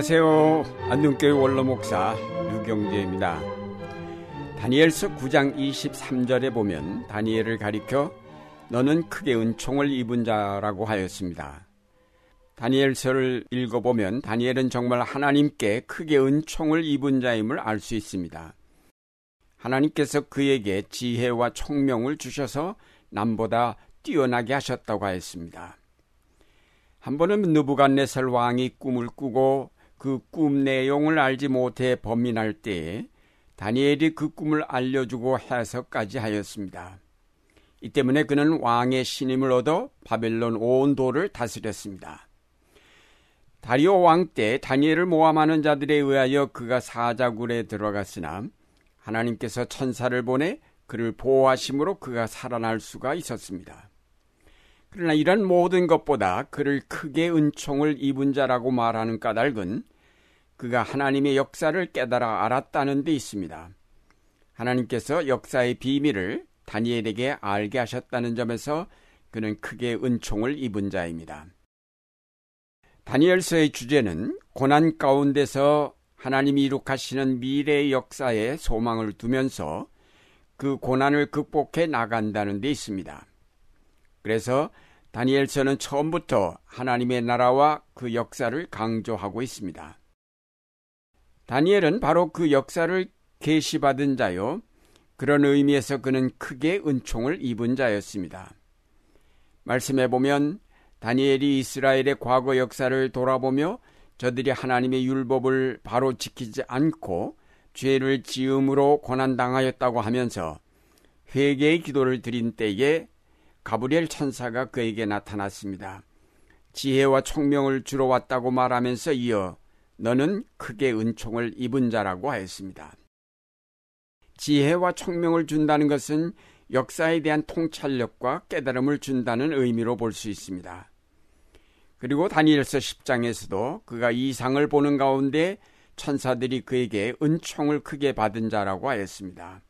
안녕하세요. 안동교회 원로목사 유경재입니다. 다니엘서 9장 23절에 보면 다니엘을 가리켜 너는 크게 은총을 입은 자라고 하였습니다. 다니엘서를 읽어보면 다니엘은 정말 하나님께 크게 은총을 입은 자임을 알 수 있습니다. 하나님께서 그에게 지혜와 총명을 주셔서 남보다 뛰어나게 하셨다고 하였습니다. 한 번은 느부갓네살 왕이 꿈을 꾸고 그 꿈 내용을 알지 못해 범인할 때에 다니엘이 그 꿈을 알려주고 해석까지 하였습니다. 이 때문에 그는 왕의 신임을 얻어 바벨론 온 도를 다스렸습니다. 다리오 왕 때 다니엘을 모함하는 자들에 의하여 그가 사자굴에 들어갔으나 하나님께서 천사를 보내 그를 보호하심으로 그가 살아날 수가 있었습니다. 그러나 이런 모든 것보다 그를 크게 은총을 입은 자라고 말하는 까닭은 그가 하나님의 역사를 깨달아 알았다는 데 있습니다. 하나님께서 역사의 비밀을 다니엘에게 알게 하셨다는 점에서 그는 크게 은총을 입은 자입니다. 다니엘서의 주제는 고난 가운데서 하나님이 이룩하시는 미래의 역사에 소망을 두면서 그 고난을 극복해 나간다는 데 있습니다. 그래서 다니엘서는 처음부터 하나님의 나라와 그 역사를 강조하고 있습니다. 다니엘은 바로 그 역사를 계시받은 자요. 그런 의미에서 그는 크게 은총을 입은 자였습니다. 말씀해 보면 다니엘이 이스라엘의 과거 역사를 돌아보며 저들이 하나님의 율법을 바로 지키지 않고 죄를 지음으로 고난당하였다고 하면서 회개의 기도를 드린 때에 가브리엘 천사가 그에게 나타났습니다. 지혜와 총명을 주러 왔다고 말하면서 이어 너는 크게 은총을 입은 자라고 하였습니다. 지혜와 총명을 준다는 것은 역사에 대한 통찰력과 깨달음을 준다는 의미로 볼 수 있습니다. 그리고 다니엘서 10장에서도 그가 이상을 보는 가운데 천사들이 그에게 은총을 크게 받은 자라고 하였습니다.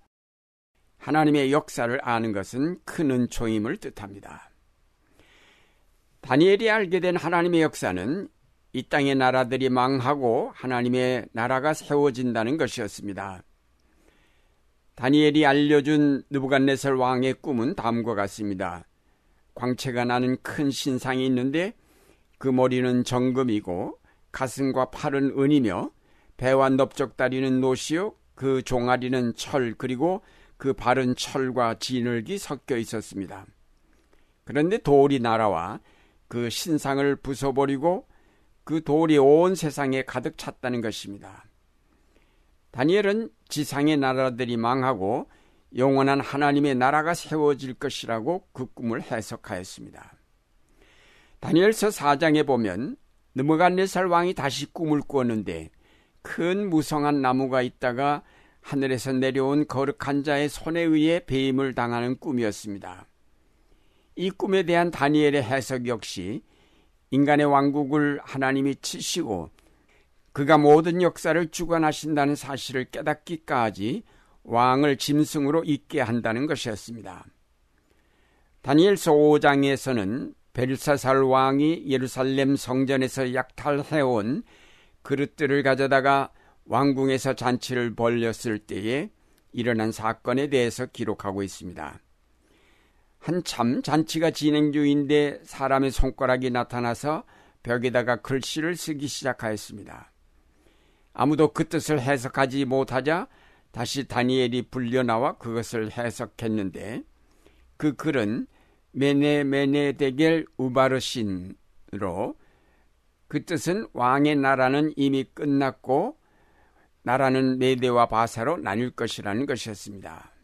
하나님의 역사를 아는 것은 큰 은총임을 뜻합니다. 다니엘이 알게 된 하나님의 역사는 이 땅의 나라들이 망하고 하나님의 나라가 세워진다는 것이었습니다. 다니엘이 알려준 느부갓네살 왕의 꿈은 다음과 같습니다. 광채가 나는 큰 신상이 있는데 그 머리는 정금이고 가슴과 팔은 은이며 배와 넓적다리는 노시요 그 종아리는 철 그리고 그 바른 철과 진흙이 섞여 있었습니다. 그런데 돌이 날아와 그 신상을 부숴버리고 그 돌이 온 세상에 가득 찼다는 것입니다. 다니엘은 지상의 나라들이 망하고 영원한 하나님의 나라가 세워질 것이라고 그 꿈을 해석하였습니다. 다니엘서 4장에 보면 느무갓네살 왕이 다시 꿈을 꾸었는데 큰 무성한 나무가 있다가 하늘에서 내려온 거룩한 자의 손에 의해 배임을 당하는 꿈이었습니다. 이 꿈에 대한 다니엘의 해석 역시 인간의 왕국을 하나님이 치시고 그가 모든 역사를 주관하신다는 사실을 깨닫기까지 왕을 짐승으로 있게 한다는 것이었습니다. 다니엘서 5장에서는 베르사살 왕이 예루살렘 성전에서 약탈해온 그릇들을 가져다가 왕궁에서 잔치를 벌렸을 때에 일어난 사건에 대해서 기록하고 있습니다. 한참 잔치가 진행 중인데 사람의 손가락이 나타나서 벽에다가 글씨를 쓰기 시작하였습니다. 아무도 그 뜻을 해석하지 못하자 다시 다니엘이 불려나와 그것을 해석했는데 그 글은 메네 메네 데겔 우바르신으로 그 뜻은 왕의 나라는 이미 끝났고 나라는 메대와 바사로 나뉠 것이라는 것이었습니다.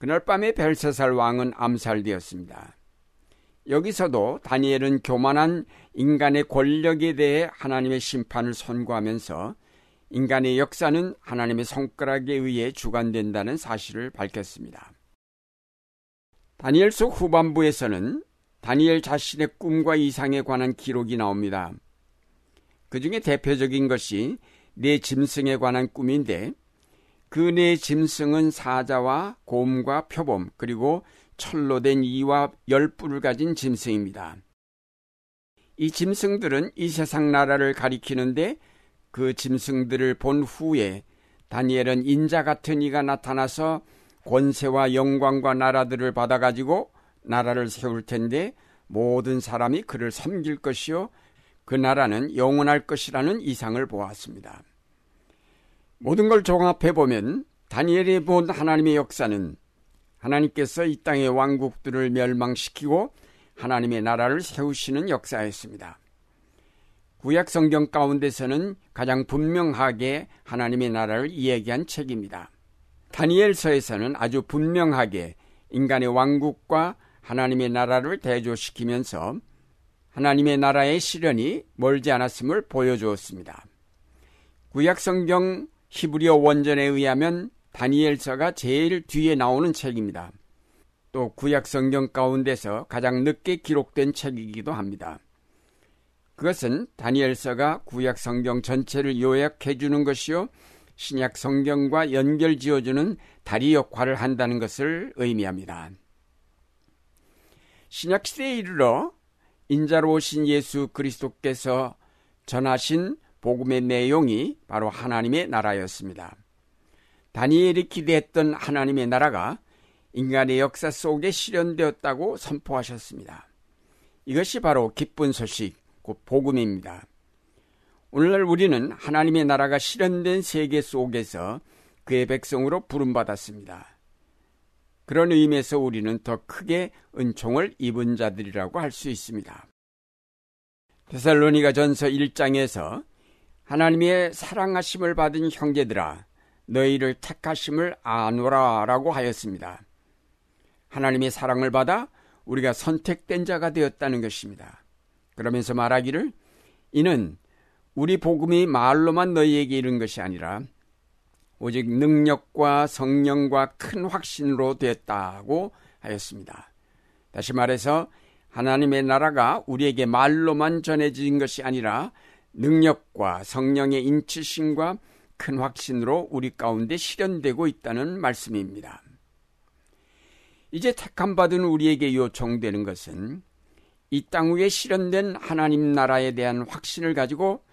그날 밤에 벨사살 왕은 암살되었습니다. 여기서도 다니엘은 교만한 인간의 권력에 대해 하나님의 심판을 선고하면서 인간의 역사는 하나님의 손가락에 의해 주관된다는 사실을 밝혔습니다. 다니엘서 후반부에서는 다니엘 자신의 꿈과 이상에 관한 기록이 나옵니다. 그 중에 대표적인 것이 네 짐승에 관한 꿈인데 그네 짐승은 사자와 곰과 표범 그리고 철로 된 이와 열 뿔을 가진 짐승입니다. 이 짐승들은 이 세상 나라를 가리키는데 그 짐승들을 본 후에 다니엘은 인자 같은 이가 나타나서 권세와 영광과 나라들을 받아가지고 나라를 세울 텐데 모든 사람이 그를 섬길 것이요 그 나라는 영원할 것이라는 이상을 보았습니다. 모든 걸 종합해 보면 다니엘이 본 하나님의 역사는 하나님께서 이 땅의 왕국들을 멸망시키고 하나님의 나라를 세우시는 역사였습니다. 구약 성경 가운데서는 가장 분명하게 하나님의 나라를 이야기한 책입니다. 다니엘서에서는 아주 분명하게 인간의 왕국과 하나님의 나라를 대조시키면서 하나님의 나라의 실현이 멀지 않았음을 보여주었습니다. 구약 성경 히브리어 원전에 의하면 다니엘서가 제일 뒤에 나오는 책입니다. 또 구약 성경 가운데서 가장 늦게 기록된 책이기도 합니다. 그것은 다니엘서가 구약 성경 전체를 요약해 주는 것이요 신약 성경과 연결 지어 주는 다리 역할을 한다는 것을 의미합니다. 신약 시대에 이르러 인자로 오신 예수 그리스도께서 전하신 복음의 내용이 바로 하나님의 나라였습니다. 다니엘이 기대했던 하나님의 나라가 인간의 역사 속에 실현되었다고 선포하셨습니다. 이것이 바로 기쁜 소식, 곧 복음입니다. 오늘날 우리는 하나님의 나라가 실현된 세계 속에서 그의 백성으로 부름받았습니다. 그런 의미에서 우리는 더 크게 은총을 입은 자들이라고 할 수 있습니다. 데살로니가 전서 1장에서 하나님의 사랑하심을 받은 형제들아 너희를 택하심을 아노라 라고 하였습니다. 하나님의 사랑을 받아 우리가 선택된 자가 되었다는 것입니다. 그러면서 말하기를 이는 우리 복음이 말로만 너희에게 이른 것이 아니라 오직 능력과 성령과 큰 확신으로 되었다고 하였습니다. 다시 말해서 하나님의 나라가 우리에게 말로만 전해진 것이 아니라 능력과 성령의 인치심과 큰 확신으로 우리 가운데 실현되고 있다는 말씀입니다. 이제 택함받은 우리에게 요청되는 것은 이 땅 위에 실현된 하나님 나라에 대한 확신을 가지고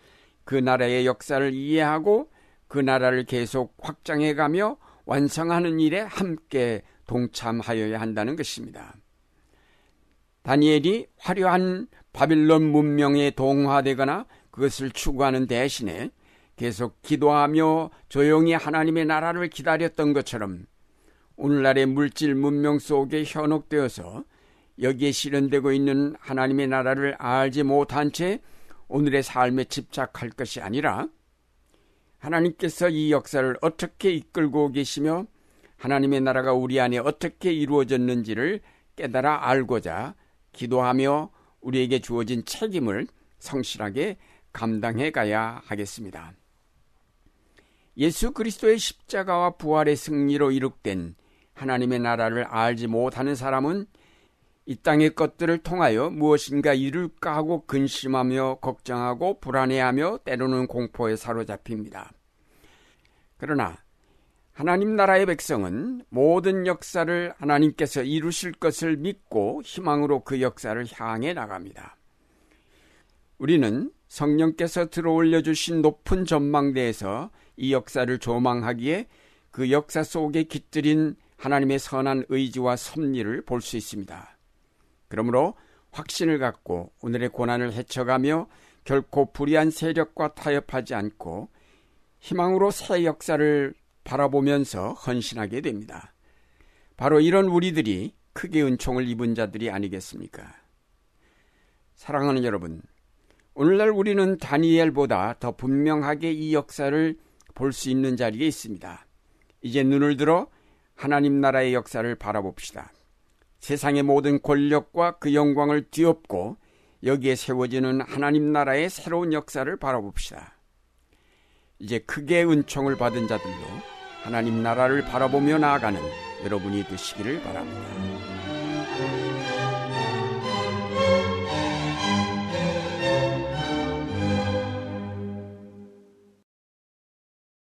그 나라의 역사를 이해하고 그 나라를 계속 확장해가며 완성하는 일에 함께 동참하여야 한다는 것입니다. 다니엘이 화려한 바빌론 문명에 동화되거나 그것을 추구하는 대신에 계속 기도하며 조용히 하나님의 나라를 기다렸던 것처럼 오늘날의 물질 문명 속에 현혹되어서 여기에 실현되고 있는 하나님의 나라를 알지 못한 채 오늘의 삶에 집착할 것이 아니라 하나님께서 이 역사를 어떻게 이끌고 계시며 하나님의 나라가 우리 안에 어떻게 이루어졌는지를 깨달아 알고자 기도하며 우리에게 주어진 책임을 성실하게 감당해 가야 하겠습니다. 예수 그리스도의 십자가와 부활의 승리로 이룩된 하나님의 나라를 알지 못하는 사람은 이 땅의 것들을 통하여 무엇인가 이룰까 하고 근심하며 걱정하고 불안해하며 때로는 공포에 사로잡힙니다. 그러나 하나님 나라의 백성은 모든 역사를 하나님께서 이루실 것을 믿고 희망으로 그 역사를 향해 나갑니다. 우리는 성령께서 들어올려 주신 높은 전망대에서 이 역사를 조망하기에 그 역사 속에 깃들인 하나님의 선한 의지와 섭리를 볼 수 있습니다. 그러므로 확신을 갖고 오늘의 고난을 헤쳐가며 결코 불의한 세력과 타협하지 않고 희망으로 새 역사를 바라보면서 헌신하게 됩니다. 바로 이런 우리들이 크게 은총을 입은 자들이 아니겠습니까? 사랑하는 여러분, 오늘날 우리는 다니엘보다 더 분명하게 이 역사를 볼 수 있는 자리에 있습니다. 이제 눈을 들어 하나님 나라의 역사를 바라봅시다. 세상의 모든 권력과 그 영광을 뒤엎고 여기에 세워지는 하나님 나라의 새로운 역사를 바라봅시다. 이제 크게 은총을 받은 자들로 하나님 나라를 바라보며 나아가는 여러분이 되시기를 바랍니다.